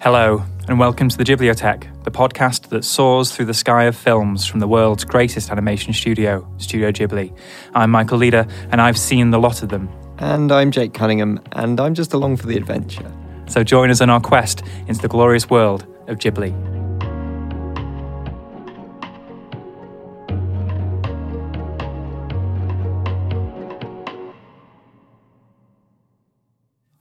Hello, and welcome to the Ghibliotheque, the podcast that soars through the sky of films from the world's greatest animation studio, Studio Ghibli. I'm Michael Leader, and I've seen the lot of them. And I'm Jake Cunningham, and I'm just along for the adventure. So join us on our quest into the glorious world of Ghibli.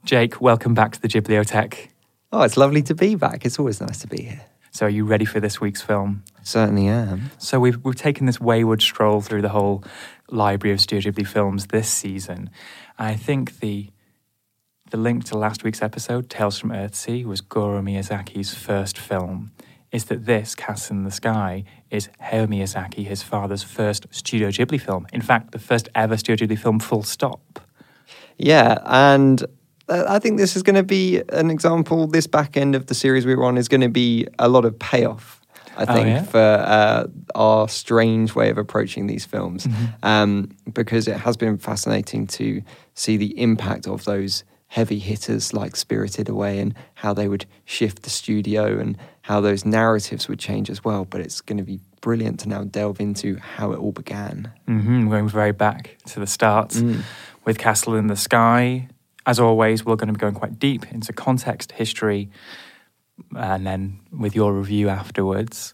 Jake, welcome back to the Ghibliotheque. Oh, it's lovely to be back. It's always nice to be here. So, are you ready for this week's film? Certainly am. So, we've, we've taken this wayward stroll through the whole library of Studio Ghibli films this season. I think the the link to last week's episode, Tales from Earthsea, was Goro Miyazaki's first film. Is that this, Castle in the Sky, is Hayao Miyazaki, his father's first Studio Ghibli film. In fact, the first ever Studio Ghibli film, full stop. Yeah, and I think this is going to be an example. This back end of the series we were on is going to be a lot of payoff. I Oh, think yeah? for uh, our strange way of approaching these films, Mm-hmm. um, because it has been fascinating to see the impact of those heavy hitters like Spirited Away and how they would shift the studio and how those narratives would change as well. But it's going to be brilliant to now delve into how it all began. hmm going very back to the start with Castle in the Sky. As always, we're going to be going quite deep into context, history, and then with your review afterwards.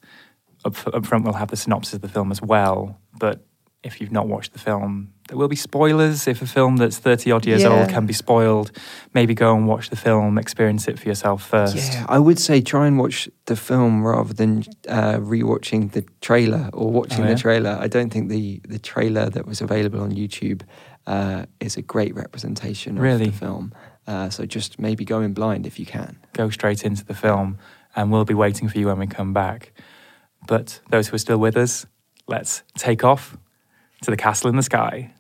Up, up front, we'll have the synopsis of the film as well. But if you've not watched the film, there will be spoilers. If a film that's 30 odd years old can be spoiled, maybe go and watch the film, experience it for yourself first. Yeah, I would say try and watch the film rather than uh, rewatching the trailer or watching Oh, yeah? the trailer. I don't think the the trailer that was available on YouTube uh, is a great representation of Really? the film. Uh, so just maybe go in blind if you can. go straight into the film, and we'll be waiting for you when we come back. But those who are still with us, let's take off to the castle in the sky.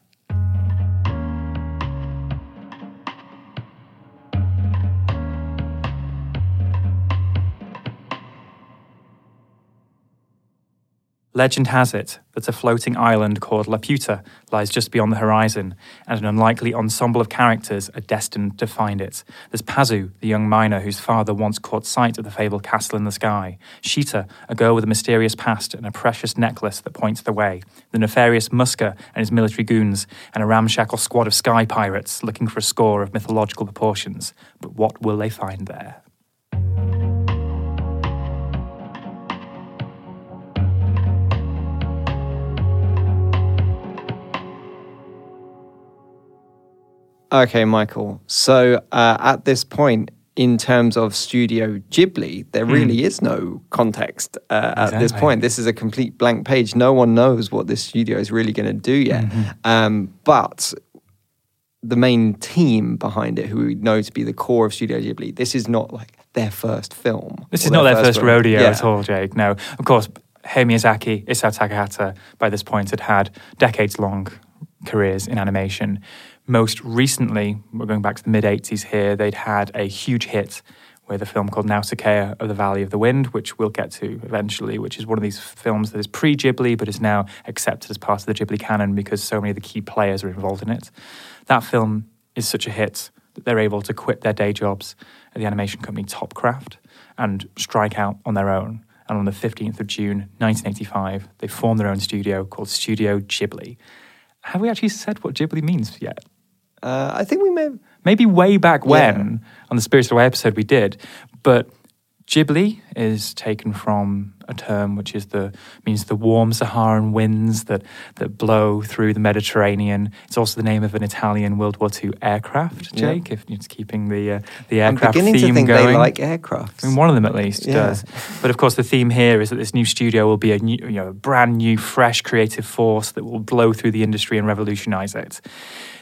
Legend has it that a floating island called Laputa lies just beyond the horizon, and an unlikely ensemble of characters are destined to find it. There's Pazu, the young miner whose father once caught sight of the fabled castle in the sky. Sheeta, a girl with a mysterious past and a precious necklace that points the way. The nefarious Muska and his military goons, and a ramshackle squad of sky pirates looking for a score of mythological proportions. But what will they find there? Okay, Michael. So uh, at this point, in terms of Studio Ghibli, there really is no context uh, at this Hmm. Point. This is a complete blank page. No one knows what this studio is really going to do yet. Mm-hmm. Um, but the main team behind it, who we know to be the core of Studio Ghibli, this is not like their first film. This is not their first film. rodeo Yeah. at all, Jake. No, of course, Hayao Miyazaki, Isao Takahata, by this point had had decades-long careers in animation. Most recently, we're going back to the mid 80s here, they'd had a huge hit with a film called Nausicaa of the Valley of the Wind, which we'll get to eventually, which is one of these films that is pre Ghibli but is now accepted as part of the Ghibli canon because so many of the key players are involved in it. That film is such a hit that they're able to quit their day jobs at the animation company Topcraft and strike out on their own. And on the 15th of June 1985, they formed their own studio called Studio Ghibli. Have we actually said what Ghibli means yet? Uh, I think we may. Maybe way back when on the Spirited Away episode we did, but Ghibli is taken from a term which is the means the warm Saharan winds that that blow through the Mediterranean. It's also the name of an Italian World War II aircraft. Yeah. Jake, if it's keeping the uh, the I'm aircraft beginning theme to think going. they like aircrafts. I mean, one of them at least Yeah. does. But of course, the theme here is that this new studio will be a new, you know, a brand new, fresh, creative force that will blow through the industry and revolutionize it.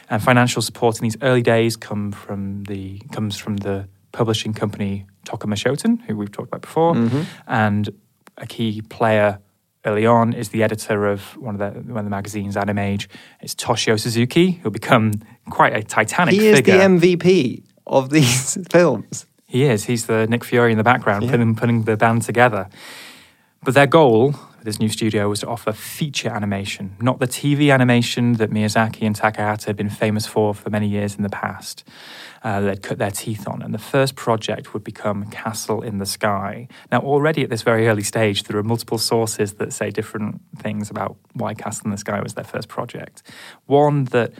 And financial support in these early days come from the comes from the publishing company Tokuma Shoten, who we've talked about before, Mm-hmm. and a key player. Early on, is the editor of one of the one of the magazines, Animage. It's Toshio Suzuki, who'll become quite a titanic he is figure. the MVP of these films. He is. He's the Nick Fury in the background, Yeah. putting, putting the band together. But their goal with this new studio was to offer feature animation, not the TV animation that Miyazaki and Takahata had been famous for for many years in the past. Uh, they'd cut their teeth on. And the first project would become Castle in the Sky. Now, already at this very early stage, there are multiple sources that say different things about why Castle in the Sky was their first project. One that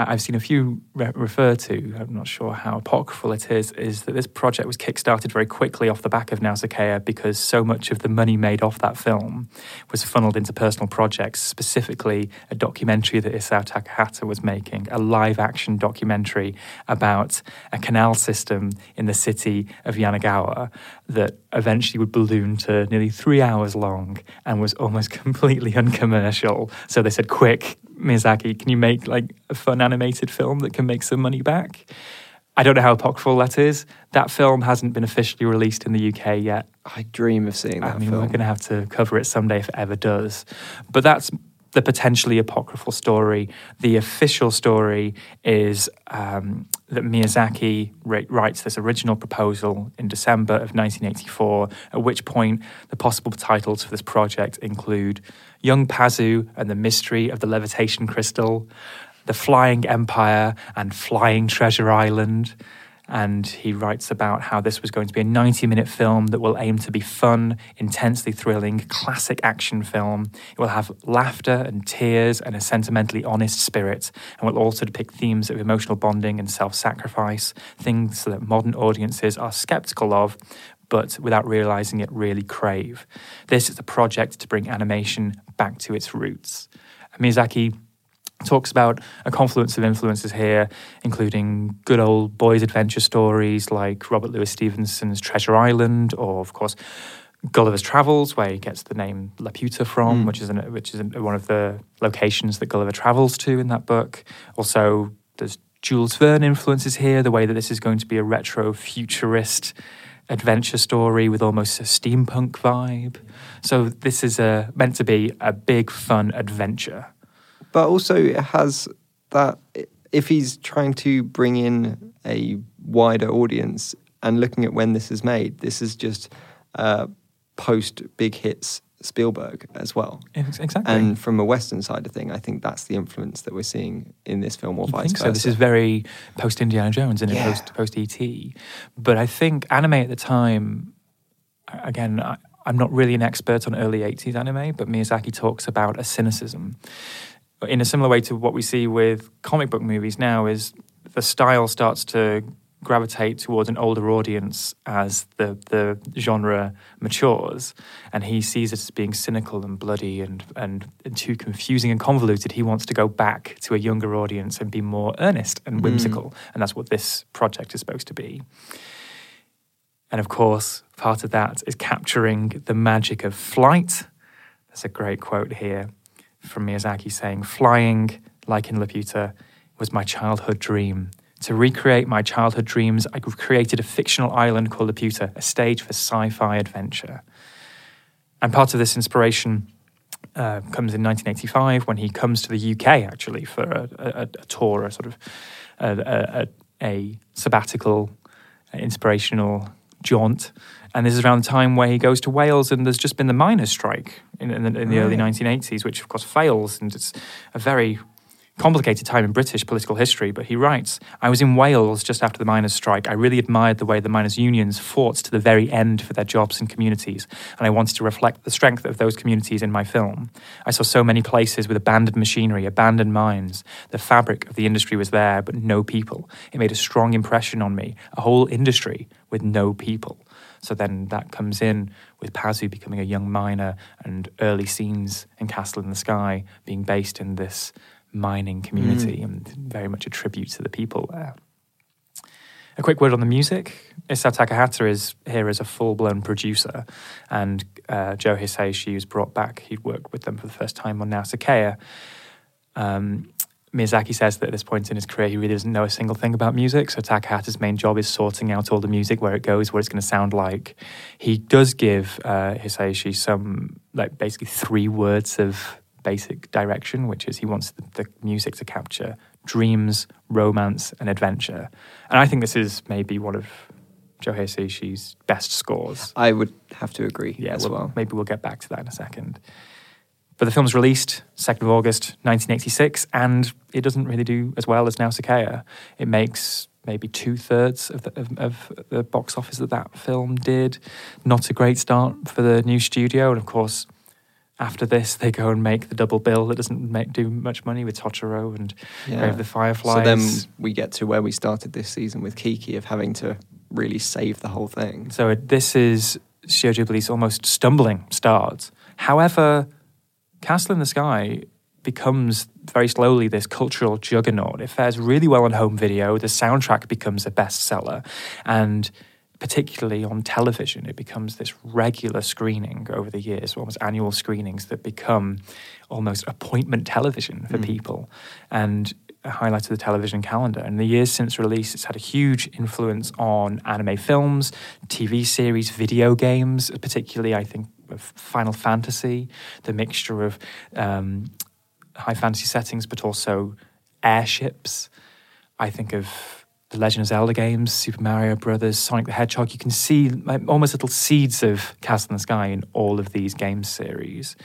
I've seen a few re- refer to, I'm not sure how apocryphal it is, is that this project was kickstarted very quickly off the back of Nausicaa because so much of the money made off that film was funneled into personal projects, specifically a documentary that Isao Takahata was making, a live action documentary about a canal system in the city of Yanagawa that eventually would balloon to nearly three hours long and was almost completely uncommercial. So they said, quick, Miyazaki, can you make like a fun animated film that can make some money back? I don't know how apocryphal that is. That film hasn't been officially released in the UK yet. I dream of seeing that I mean, film. we're going to have to cover it someday if it ever does. But that's the potentially apocryphal story. The official story is um, that Miyazaki ri- writes this original proposal in December of 1984, at which point the possible titles for this project include Young Pazu and the Mystery of the Levitation Crystal, The Flying Empire and Flying Treasure Island. And he writes about how this was going to be a 90 minute film that will aim to be fun, intensely thrilling, classic action film. It will have laughter and tears and a sentimentally honest spirit, and will also depict themes of emotional bonding and self sacrifice, things that modern audiences are skeptical of, but without realizing it, really crave. This is a project to bring animation back to its roots. Miyazaki talks about a confluence of influences here, including good old boys' adventure stories like Robert Louis Stevenson's Treasure Island, or of course Gulliver's Travels, where he gets the name Laputa from, hmm. which is an, which is an, one of the locations that Gulliver travels to in that book. Also, there's Jules Verne influences here, the way that this is going to be a retro futurist adventure story with almost a steampunk vibe. So this is a, meant to be a big fun adventure. but also it has that if he's trying to bring in a wider audience and looking at when this is made, this is just uh, post big hits Spielberg as well. Exactly. And from a Western side of thing, I think that's the influence that we're seeing in this film, or I vice think versa. so. This is very post Indiana Jones and Yeah. post post ET. But I think anime at the time, again, I, I'm not really an expert on early 80s anime, but Miyazaki talks about a cynicism. In a similar way to what we see with comic book movies now, is the style starts to gravitate towards an older audience as the, the genre matures. And he sees it as being cynical and bloody and, and, and too confusing and convoluted. He wants to go back to a younger audience and be more earnest and mm. whimsical. And that's what this project is supposed to be. And of course part of that is capturing the magic of flight. There's a great quote here from Miyazaki saying, Flying, like in Laputa, was my childhood dream. To recreate my childhood dreams, I created a fictional island called Laputa, a stage for sci fi adventure. And part of this inspiration uh, comes in 1985 when he comes to the UK actually for a, a, a tour, a sort of a, a, sabbatical, inspirational jaunt. And this is around the time where he goes to Wales, and there's just been the miners' strike in, in, the, in the early 1980s, which of course fails, and it's a very complicated time in British political history, but he writes I was in Wales just after the miners' strike. I really admired the way the miners' unions fought to the very end for their jobs and communities, and I wanted to reflect the strength of those communities in my film. I saw so many places with abandoned machinery, abandoned mines. The fabric of the industry was there, but no people. It made a strong impression on me. A whole industry with no people. So then that comes in with Pazu becoming a young miner and early scenes in Castle in the Sky being based in this mining community mm. and very much a tribute to the people there. A quick word on the music. Isao Takahata is here as a full blown producer, and uh, Joe Hisaishi was brought back. He'd worked with them for the first time on Nausicaa. Um, Miyazaki says that at this point in his career, he really doesn't know a single thing about music. So Takahata's main job is sorting out all the music, where it goes, what it's going to sound like. He does give uh, Hisaishi some, like, basically three words of basic direction, which is he wants the, the, music to capture dreams, romance, and adventure. And I think this is maybe one of Joe Hisaishi's best scores. I would have to agree yeah, as well, well. Maybe we'll get back to that in a second. But the film's released 2nd of August 1986, and it doesn't really do as well as Nausicaa. It makes maybe two thirds of, of, of, the box office that that film did. Not a great start for the new studio, and of course, after this, they go and make the double bill that doesn't make, do much money with Totoro and yeah. Grave the Fireflies. So then we get to where we started this season with Kiki of having to really save the whole thing. So it, this is Studio Ghibli's almost stumbling start. However, Castle in the Sky becomes very slowly this cultural juggernaut. It fares really well on home video. The soundtrack becomes a bestseller. And particularly on television, it becomes this regular screening over the years, almost annual screenings that become almost appointment television for mm. people and a highlight of the television calendar. In the years since release, it's had a huge influence on anime films, TV series, video games, particularly, I think, of Final Fantasy, the mixture of um, high fantasy settings, but also airships. I think of the Legend of Zelda games, Super Mario Brothers, Sonic the Hedgehog. You can see almost little seeds of Castle in the Sky in all of these game series.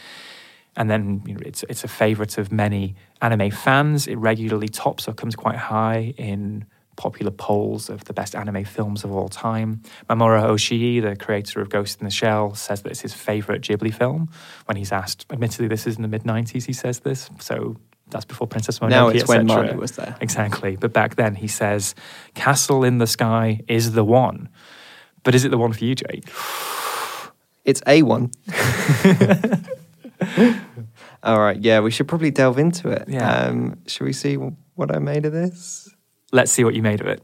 And then you know, it's it's a favorite of many anime fans. It regularly tops or comes quite high in popular polls of the best anime films of all time. Mamoru Oshii, the creator of Ghost in the Shell, says that it's his favorite Ghibli film. When he's asked, admittedly, this is in the mid 90s, he says this. So that's before Princess Mononoke. Now it's when Marnie was there. Exactly. But back then he says, Castle in the Sky is the one. But is it the one for you, Jake? It's a one. All right. Yeah, we should probably delve into it. Yeah. Um, should we see what I made of this? Let's see what you made of it.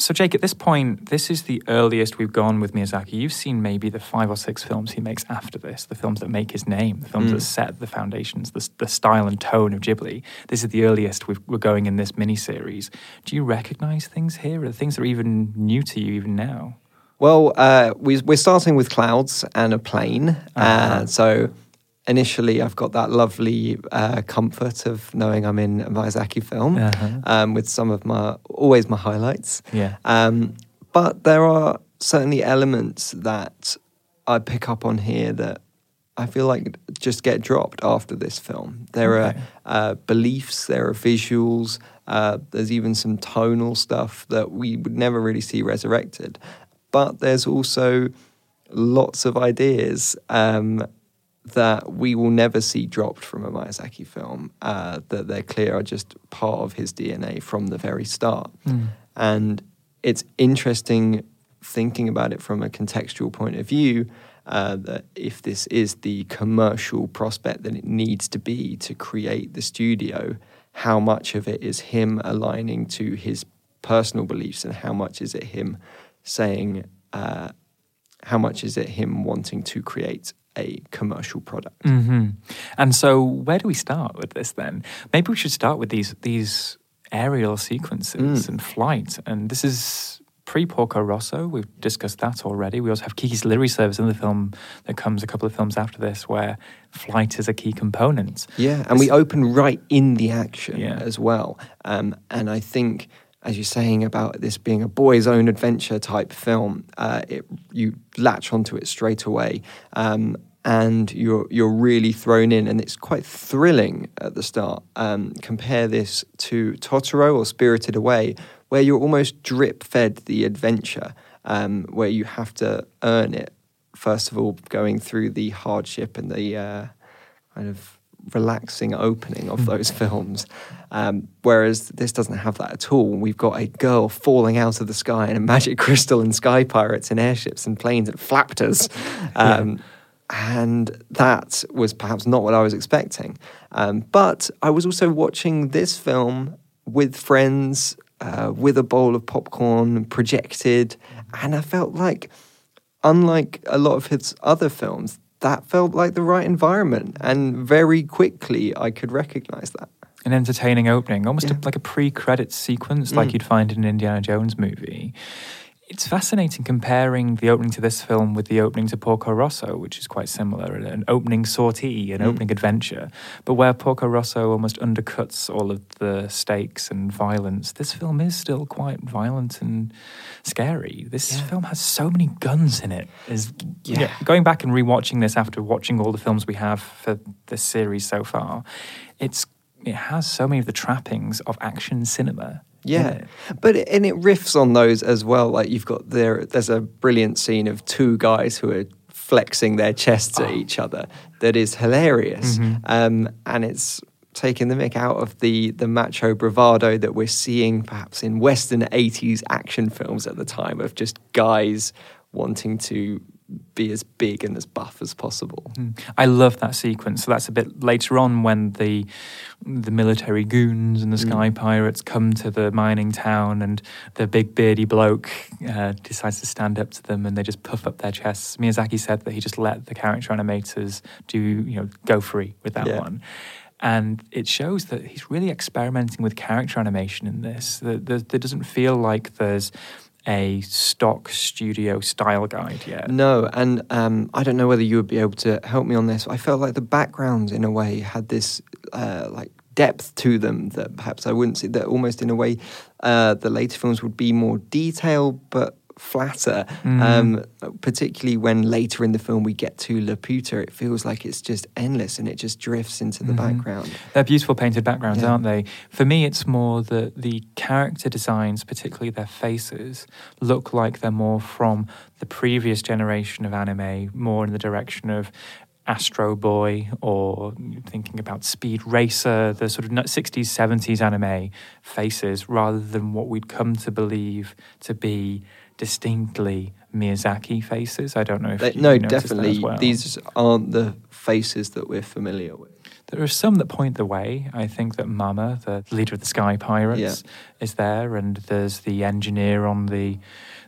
So, Jake, at this point, this is the earliest we've gone with Miyazaki. You've seen maybe the five or six films he makes after this, the films that make his name, the films Mm. that set the foundations, the, the style and tone of Ghibli. This is the earliest we've, we're going in this mini series. Do you recognize things here? Are things that are even new to you even now? Well, uh, we, we're starting with clouds and a plane. Uh-huh. Uh, so initially, I've got that lovely uh, comfort of knowing I'm in a Miyazaki film Uh-huh. um, with some of my always my highlights. Yeah. Um, but there are certainly elements that I pick up on here that I feel like just get dropped after this film. There Okay. are uh, beliefs, there are visuals, uh, there's even some tonal stuff that we would never really see resurrected. But there's also lots of ideas um, that we will never see dropped from a Miyazaki film, uh, that they're clear are just part of his DNA from the very start. And it's interesting thinking about it from a contextual point of view. Uh, that if this is the commercial prospect that it needs to be to create the studio, how much of it is him aligning to his personal beliefs, and how much is it him saying, uh, how much is it him wanting to create a commercial product? hmm And so, where do we start with this then? Maybe we should start with these these aerial sequences and flight. And this is pre Porco Rosso. We've discussed that already. We also have Kiki's Delivery Service in the film that comes a couple of films after this, where flight is a key component. Yeah, and we open right in the action Yeah. as well. Um, and I think, as you're saying about this being a boy's own adventure type film, uh, it, you latch onto it straight away. Um, and you're you're really thrown in, and it's quite thrilling at the start. Um, compare this to Totoro or Spirited Away, where you're almost drip fed the adventure, um, where you have to earn it. First of all, going through the hardship and the uh, kind of relaxing opening of those films. Um, whereas this doesn't have that at all. We've got a girl falling out of the sky and a magic crystal and sky pirates and airships and planes and flaptors. Um, And that was perhaps not what I was expecting. Um, but I was also watching this film with friends, uh, with a bowl of popcorn projected. And I felt like unlike a lot of his other films, that felt like the right environment. And very quickly, I could recognize that. An entertaining opening, almost Yeah. a, like a pre-credit sequence, like Mm. you'd find in an Indiana Jones movie. It's fascinating comparing the opening to this film with the opening to Porco Rosso, which is quite similar, an- opening sortie, an Mm. opening adventure. But where Porco Rosso almost undercuts all of the stakes and violence, this film is still quite violent and scary. This Yeah. film has so many guns in it. Is Yeah. going back and rewatching this after watching all the films we have for this series so far, it's it has so many of the trappings of action cinema. Yeah, but it, and it riffs on those as well. Like you've got there, there's a brilliant scene of two guys who are flexing their chests at each other that is hilarious, um, and it's taking the mick out of the the macho bravado that we're seeing perhaps in Western '80s action films at the time of just guys wanting to be as big and as buff as possible. I love that sequence. So that's a bit later on when the the military goons and the sky pirates come to the mining town, and the big beardy bloke uh, decides to stand up to them, and they just puff up their chests. Miyazaki said that he just let the character animators do you know go free with that Yeah. one. And it shows that he's really experimenting with character animation in this. There, there doesn't feel like there's a stock studio style guide yet. No, and um, I don't know whether you would be able to help me on this. I felt like the backgrounds, in a way, had this uh, like depth to them that perhaps I wouldn't see. That almost, in a way, uh, the later films would be more detailed but flatter. Um, particularly when later in the film we get to Laputa, it feels like it's just endless and it just drifts into the background. They're beautiful painted backgrounds, Yeah. aren't they? For me, it's more that the character designs, particularly their faces, look like they're more from the previous generation of anime, more in the direction of Astro Boy or thinking about Speed Racer, the sort of 60s, 70s anime faces, rather than what we'd come to believe to be distinctly Miyazaki faces. I don't know if They- you no, noticed that as definitely. well. These aren't the faces that we're familiar with. There are some that point the way. I think that Mama, the leader of the Sky Pirates, Yeah. is there, and there's the engineer on the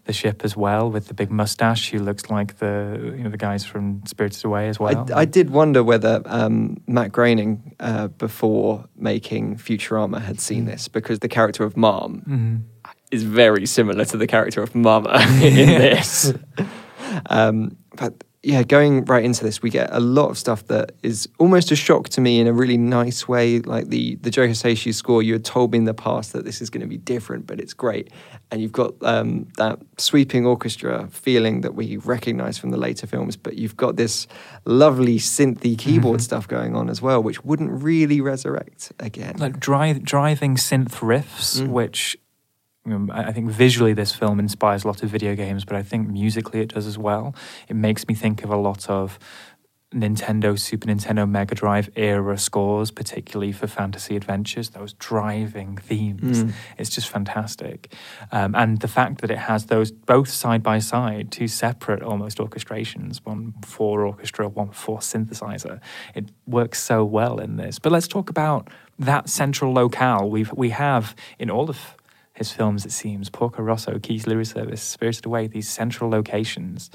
the ship as well with the big mustache who looks like the you know the guys from Spirited Away as well. I, I did wonder whether um, Matt Groening, uh, before making Futurama, had seen this because the character of Mom Mhm. Is very similar to the character of Mama in this. um, but yeah, going right into this, we get a lot of stuff that is almost a shock to me in a really nice way. Like the the Joe Hisaishi score, you had told me in the past that this is going to be different, but it's great. And you've got um, that sweeping orchestra feeling that we recognise from the later films, but you've got this lovely synthy keyboard stuff going on as well, which wouldn't really resurrect again. like dri- driving synth riffs, Mm. which you know, I I think visually this film inspires a lot of video games, but I think musically it does as well. It makes me think of a lot of Nintendo, Super Nintendo, Mega Drive era scores, particularly for fantasy adventures. Those driving themes, Mm. it's just fantastic. Um, and the fact that it has those both side by side, two separate almost orchestrations, one for orchestra, one for synthesizer, it works so well in this. But let's talk about that central locale. We've we have in all of his films, it seems, Porco Rosso, Kiki's Delivery Service, Spirited Away, these central locations.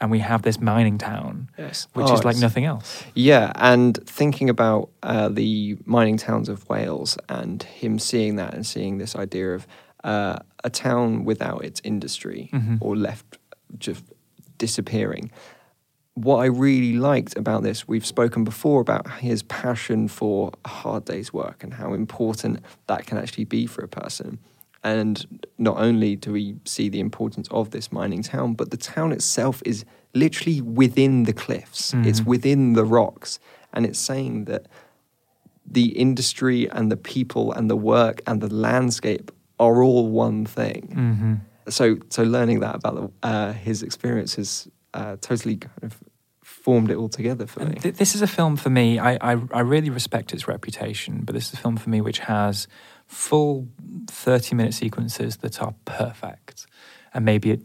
And we have this mining town, Yes. which Oh, is like nothing else. Yeah, and thinking about uh, the mining towns of Wales and him seeing that and seeing this idea of uh, a town without its industry Mhm. or left just disappearing. What I really liked about this, we've spoken before about his passion for a hard day's work and how important that can actually be for a person. And not only do we see the importance of this mining town, but the town itself is literally within the cliffs. It's Mhm. within the rocks. And it's saying that the industry and the people and the work and the landscape are all one thing. hmm So, so learning that about the, uh, his experiences uh, totally kind of formed it all together for me. Th- this is a film for me. I, I I really respect its reputation, but this is a film for me which has full thirty minute sequences that are perfect, and maybe it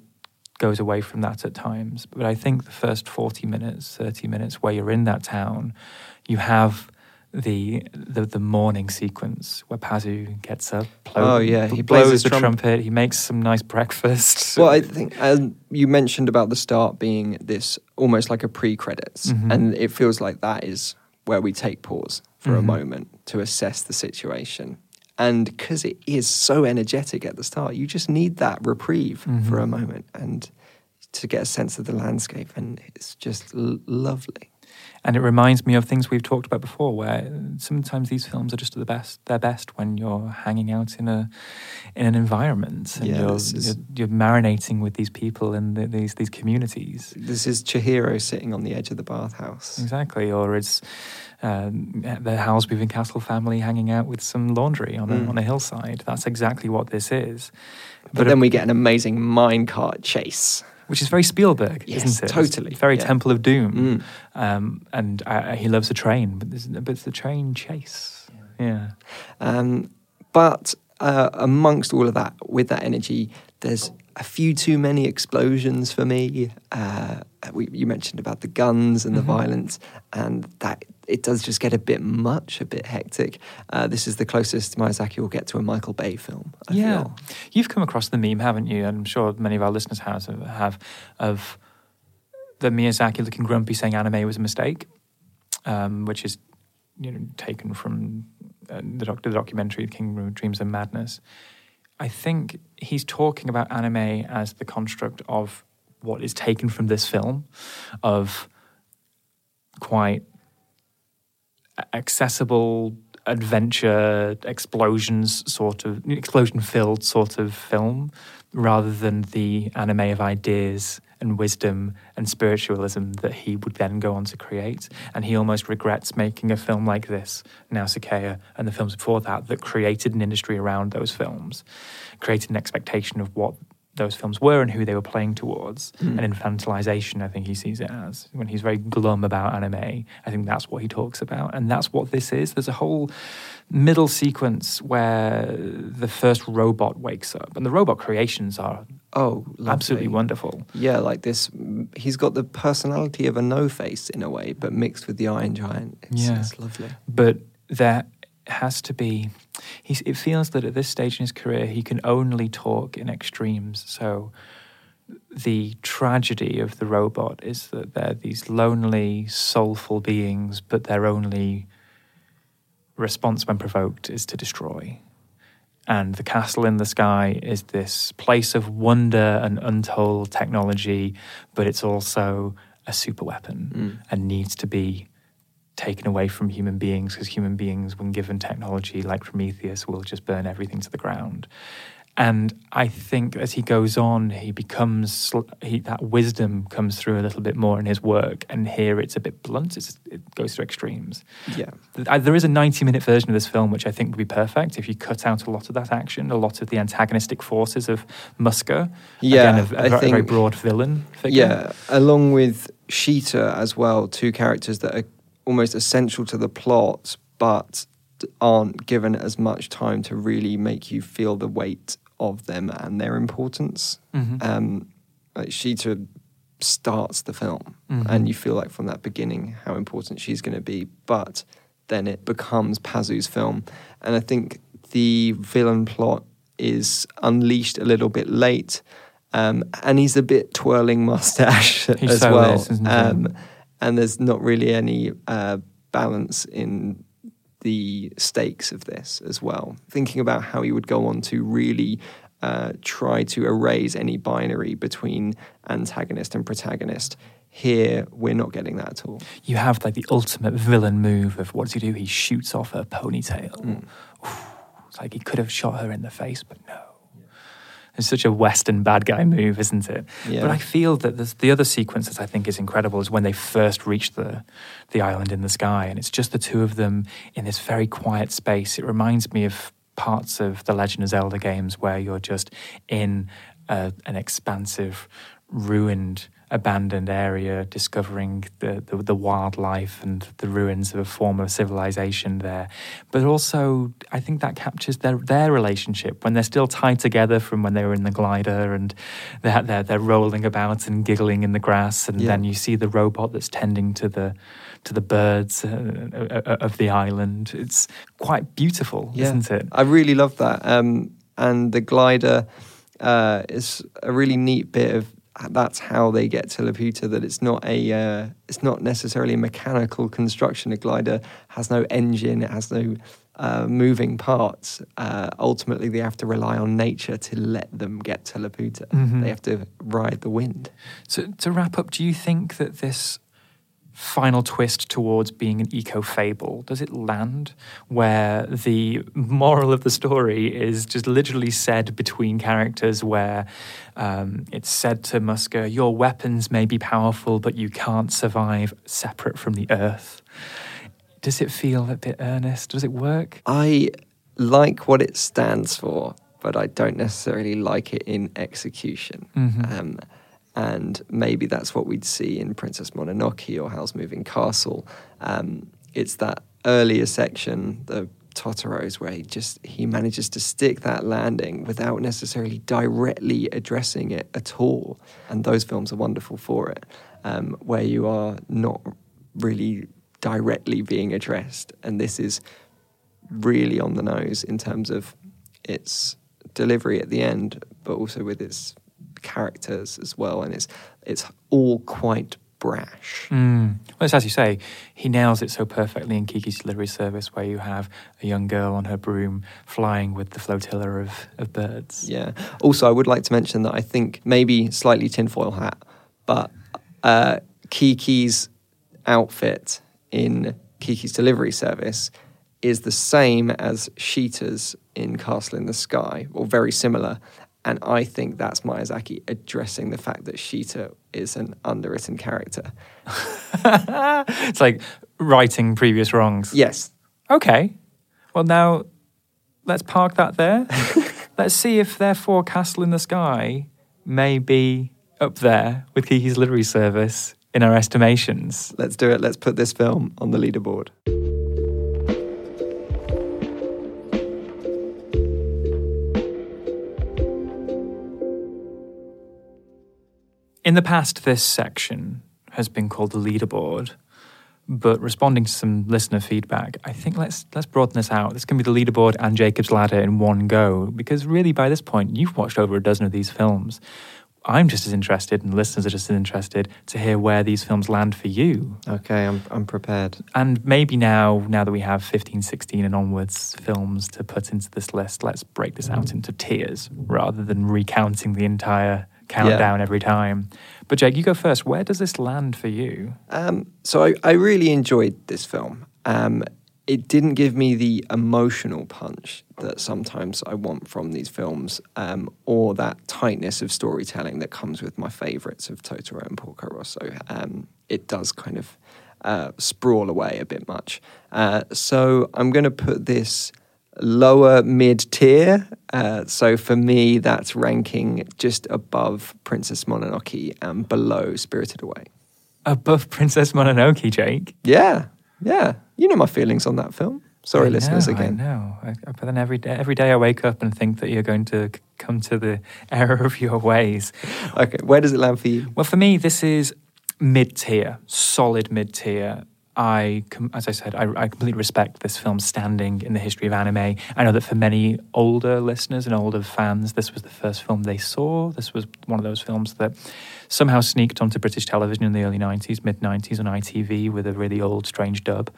goes away from that at times. But I think the first forty minutes, thirty minutes, where you're in that town, you have. The, the the morning sequence where Pazu gets up, blow- Oh, yeah, he blows plays the trump- trumpet. He makes some nice breakfast. Well, I think um, you mentioned about the start being this almost like a pre-credits, Mhm. and it feels like that is where we take pause for a Mhm. moment to assess the situation. And because it is so energetic at the start, you just need that reprieve mm-hmm. for a moment and to get a sense of the landscape, and it's just l- lovely. And it reminds me of things we've talked about before, where sometimes these films are just the best. They're best when you're hanging out in a in an environment and Yeah, you're, is- you're you're marinating with these people and the, these these communities. This is Chihiro sitting on the edge of the bathhouse. Exactly, or it's um, the Halsby Castle family hanging out with some laundry on a, Mm. on a hillside. That's exactly what this is. But, then we get an amazing minecart chase. which is very Spielberg, Yes, isn't it? totally, It's very yeah. Temple of Doom. Mm. Um, and uh, he loves a train, but, there's, but it's the train chase. Yeah. Um, but uh, amongst all of that, with that energy, there's a few too many explosions for me. Uh, we, you mentioned about the guns and the Mhm. violence, and that it does just get a bit much, a bit hectic. Uh, this is the closest Miyazaki will get to a Michael Bay film. I yeah, feel. you've come across the meme, haven't you? I'm sure many of our listeners has, have of the Miyazaki looking grumpy saying anime was a mistake, um, which is you know taken from uh, the, doc- the documentary King of Dreams and Madness. I think he's talking about anime as the construct of what is taken from this film, of quite accessible adventure explosions sort of explosion filled sort of film rather than the anime of ideas and wisdom and spiritualism that he would then go on to create. And he almost regrets making a film like this Nausicaa and the films before that that created an industry around those films created an expectation of what those films were and who they were playing towards Mm. and infantilization i think he sees it as when he's very glum about anime i think that's what he talks about and that's what this is there's a whole middle sequence where the first robot wakes up and the robot creations are Oh, lovely. absolutely wonderful. Yeah, like this. He's got the personality of a no face in a way, but mixed with the Iron Giant. It's, Yeah. it's lovely. But there has to be. He's, it feels that at this stage in his career, he can only talk in extremes. So the tragedy of the robot is that they're these lonely, soulful beings, but their only response when provoked is to destroy. And the castle in the sky is this place of wonder and untold technology, but it's also a super weapon hmm. and needs to be taken away from human beings because human beings, when given technology like Prometheus, will just burn everything to the ground. And I think as he goes on, he becomes he, that wisdom comes through a little bit more in his work. And here it's a bit blunt; it's, it goes to extremes. Yeah. I- There is a 90 minute version of this film which I think would be perfect if you cut out a lot of that action, a lot of the antagonistic forces of Muska. Yeah, Again, a, a a very broad villain figure. Yeah, along with Sheeta as well, two characters that are almost essential to the plot, but aren't given as much time to really make you feel the weight of them and their importance. Mhm. Um, like Sheeta starts the film, Mhm. and you feel like from that beginning how important she's going to be, but then it becomes Pazu's film, and I think the villain plot is unleashed a little bit late. Um, and he's a bit twirling mustache He as so well. is, um, and there's not really any uh, balance in the stakes of this as well. Thinking about how he would go on to really uh, try to erase any binary between antagonist and protagonist. Here, we're not getting that at all. You have like the ultimate villain move of what does he do? He shoots off her ponytail. Mm. It's like he could have shot her in the face, but no. It's such a Western bad guy move, isn't it? Yeah. But I feel that the other sequence that I think is incredible is when they first reach the, the island in the sky, and it's just the two of them in this very quiet space. It reminds me of parts of the Legend of Zelda games where you're just in a, an expansive, ruined, abandoned area, discovering the, the, the wildlife and the ruins of a former civilization there. But also, I think that captures their, their relationship when they're still tied together from when they were in the glider and they're, they're, they're rolling about and giggling in the grass. And Yeah. then you see the robot that's tending to the, to the birds uh, uh, of the island. It's quite beautiful, isn't it? I really love that. Um, and the glider uh, is a really neat bit of that's how they get to Laputa. That it's not a uh, it's not necessarily a mechanical construction. A glider has no engine. It has no uh, moving parts. Uh, ultimately, they have to rely on nature to let them get to Laputa. Mhm. They have to ride the wind. So to wrap up, do you think that this final twist towards being an eco fable does it land where the moral of the story is just literally said between characters where um, it's said to Muska, your weapons may be powerful, but you can't survive separate from the earth. Does it feel a bit earnest? Does it work? I like what it stands for, but I don't necessarily like it in execution. Mhm. Um, and maybe that's what we'd see in Princess Mononoke or Howl's Moving Castle. Um, it's that earlier section, the Totoro's, where he just he manages to stick that landing without necessarily directly addressing it at all. And those films are wonderful for it, um, where you are not really directly being addressed. And this is really on the nose in terms of its delivery at the end, but also with its characters as well. And it's it's all quite brash. Mm. Well, it's as you say, he nails it so perfectly in Kiki's Delivery Service, where you have a young girl on her broom flying with the flotilla of, of birds. Yeah. Also, I would like to mention that I think maybe slightly tinfoil hat, but uh, Kiki's outfit in Kiki's Delivery Service is the same as Sheeta's in Castle in the Sky, or very similar. And I think that's Miyazaki addressing the fact that Sheeta is an underwritten character. it's like righting previous wrongs. Yes. Okay. Well, now let's park that there. let's see if, therefore, Castle in the Sky may be up there with Kiki's Delivery Service in our estimations. Let's do it. Let's put this film on the leaderboard. In the past, this section has been called the leaderboard, but responding to some listener feedback, I think let's let's broaden this out. This can be the leaderboard and Jacob's Ladder in one go, because really by this point you've watched over a dozen of these films. I'm just as interested, and listeners are just as interested to hear where these films land for you. Okay, I'm, I'm prepared. And maybe now, now that we have 15, 16 and onwards films to put into this list, let's break this out mm. into tiers rather than recounting the entire countdown every time. But Jake, you go first. Where does this land for you? Um, so I, I really enjoyed this film. Um, it didn't give me the emotional punch that sometimes I want from these films, um, or that tightness of storytelling that comes with my favourites of Totoro and Porco Rosso. Um, it does kind of uh, sprawl away a bit much. Uh, so I'm going to put this lower mid tier. Uh, so for me, that's ranking just above Princess Mononoke and below Spirited Away. Above Princess Mononoke, Jake? Yeah, yeah. You know my feelings on that film. Sorry, I listeners, know, again. I know. I, but then every day, every day I wake up and think that you're going to c- come to the error of your ways. Okay, where does it land for you? Well, for me, this is mid tier, solid mid tier. I, as I said, I, I completely respect this film's standing in the history of anime. I know that for many older listeners and older fans, this was the first film they saw. This was one of those films that somehow sneaked onto British television in the early 90s, mid 90s on ITV with a really old, strange dub.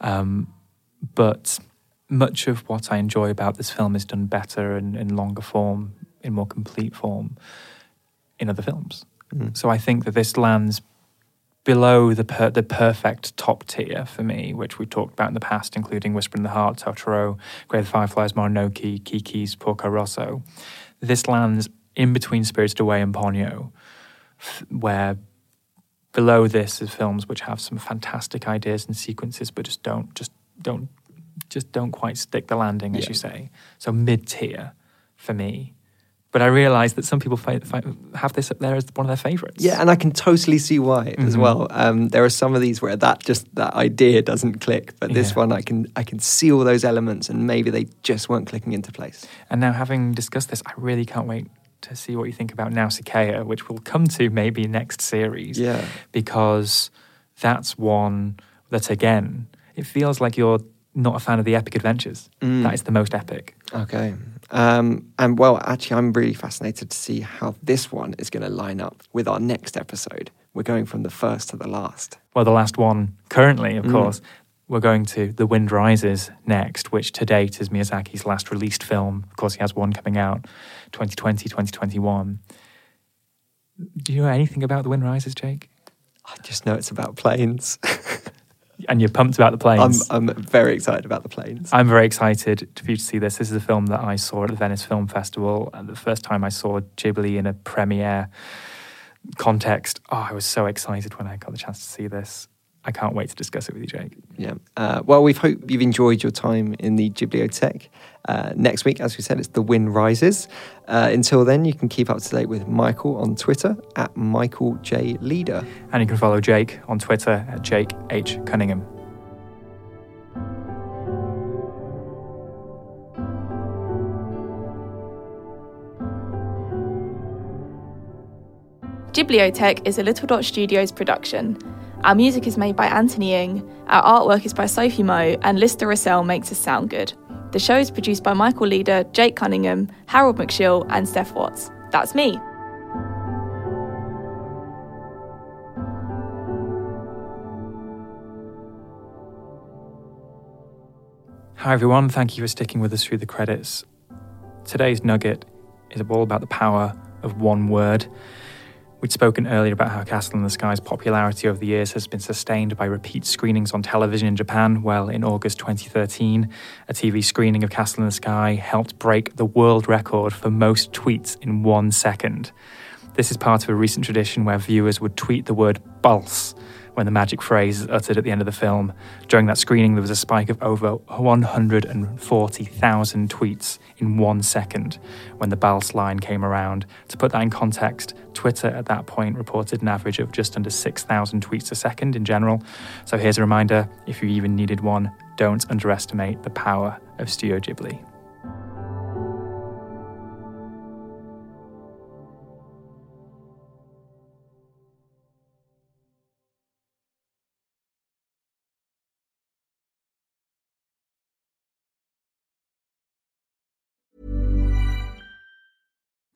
Um, but much of what I enjoy about this film is done better and in longer form, in more complete form, in other films. Mm. So I think that this lands below the per- the perfect top tier for me, which we've talked about in the past, including Whisper in the Heart, Totoro, Grave of the Fireflies, Mononoke, Kiki's Porco Rosso. This lands in between Spirited Away and Ponyo, f- where below this is films which have some fantastic ideas and sequences, but just don't just don't just don't quite stick the landing, as Yeah. you say. So mid tier for me. But I realise that some people fi- fi- have this up there as one of their favourites. Yeah, and I can totally see why as Mhm. well. Um, there are some of these where that just that idea doesn't click, but this Yeah. one I can I can see all those elements, and maybe they just weren't clicking into place. And now, having discussed this, I really can't wait to see what you think about Nausicaa, which we'll come to maybe next series. Yeah. Because that's one that, again, it feels like you're not a fan of the epic adventures. Mm. That is the most epic. Okay. Um, and well, actually, I'm really fascinated to see how this one is going to line up with our next episode. We're going from the first to the last. Well, the last one currently, of Mm. course. We're going to The Wind Rises next, which to date is Miyazaki's last released film. Of course, he has one coming out 2020, 2021. Do you know anything about The Wind Rises, Jake? I just know it's about planes. And you're pumped about the I'm, planes. I'm very excited about the planes. I'm very excited for you to see this. This is a film that I saw at the Venice Film Festival. And the first time I saw Ghibli in a premiere context, oh, I was so excited when I got the chance to see this. I can't wait to discuss it with you, Jake. Yeah. Uh, well, we hope you've enjoyed your time in the Ghibliotheque. Uh, next week, as we said, it's The Wind Rises. Uh, until then, you can keep up to date with Michael on Twitter at Michael J. Leader. And you can follow Jake on Twitter at Jake H. Cunningham. Ghibliotheque is a Little Dot Studios production. Our music is made by Anthony Ing, our artwork is by Sophie Moe, and Lister Russell makes us sound good. The show is produced by Michael Leader, Jake Cunningham, Harold McShill, and Steph Watts. That's me. Hi, everyone. Thank you for sticking with us through the credits. Today's nugget is all about the power of one word. We'd spoken earlier about how Castle in the Sky's popularity over the years has been sustained by repeat screenings on television in Japan. Well, in August 2013, a TV screening of Castle in the Sky helped break the world record for most tweets in one second. This is part of a recent tradition where viewers would tweet the word Balse when the magic phrase is uttered at the end of the film. During that screening, there was a spike of over 140,000 tweets in one second when the Balse line came around. To put that in context, Twitter at that point reported an average of just under 6,000 tweets a second in general. So here's a reminder if you even needed one, don't underestimate the power of Studio Ghibli.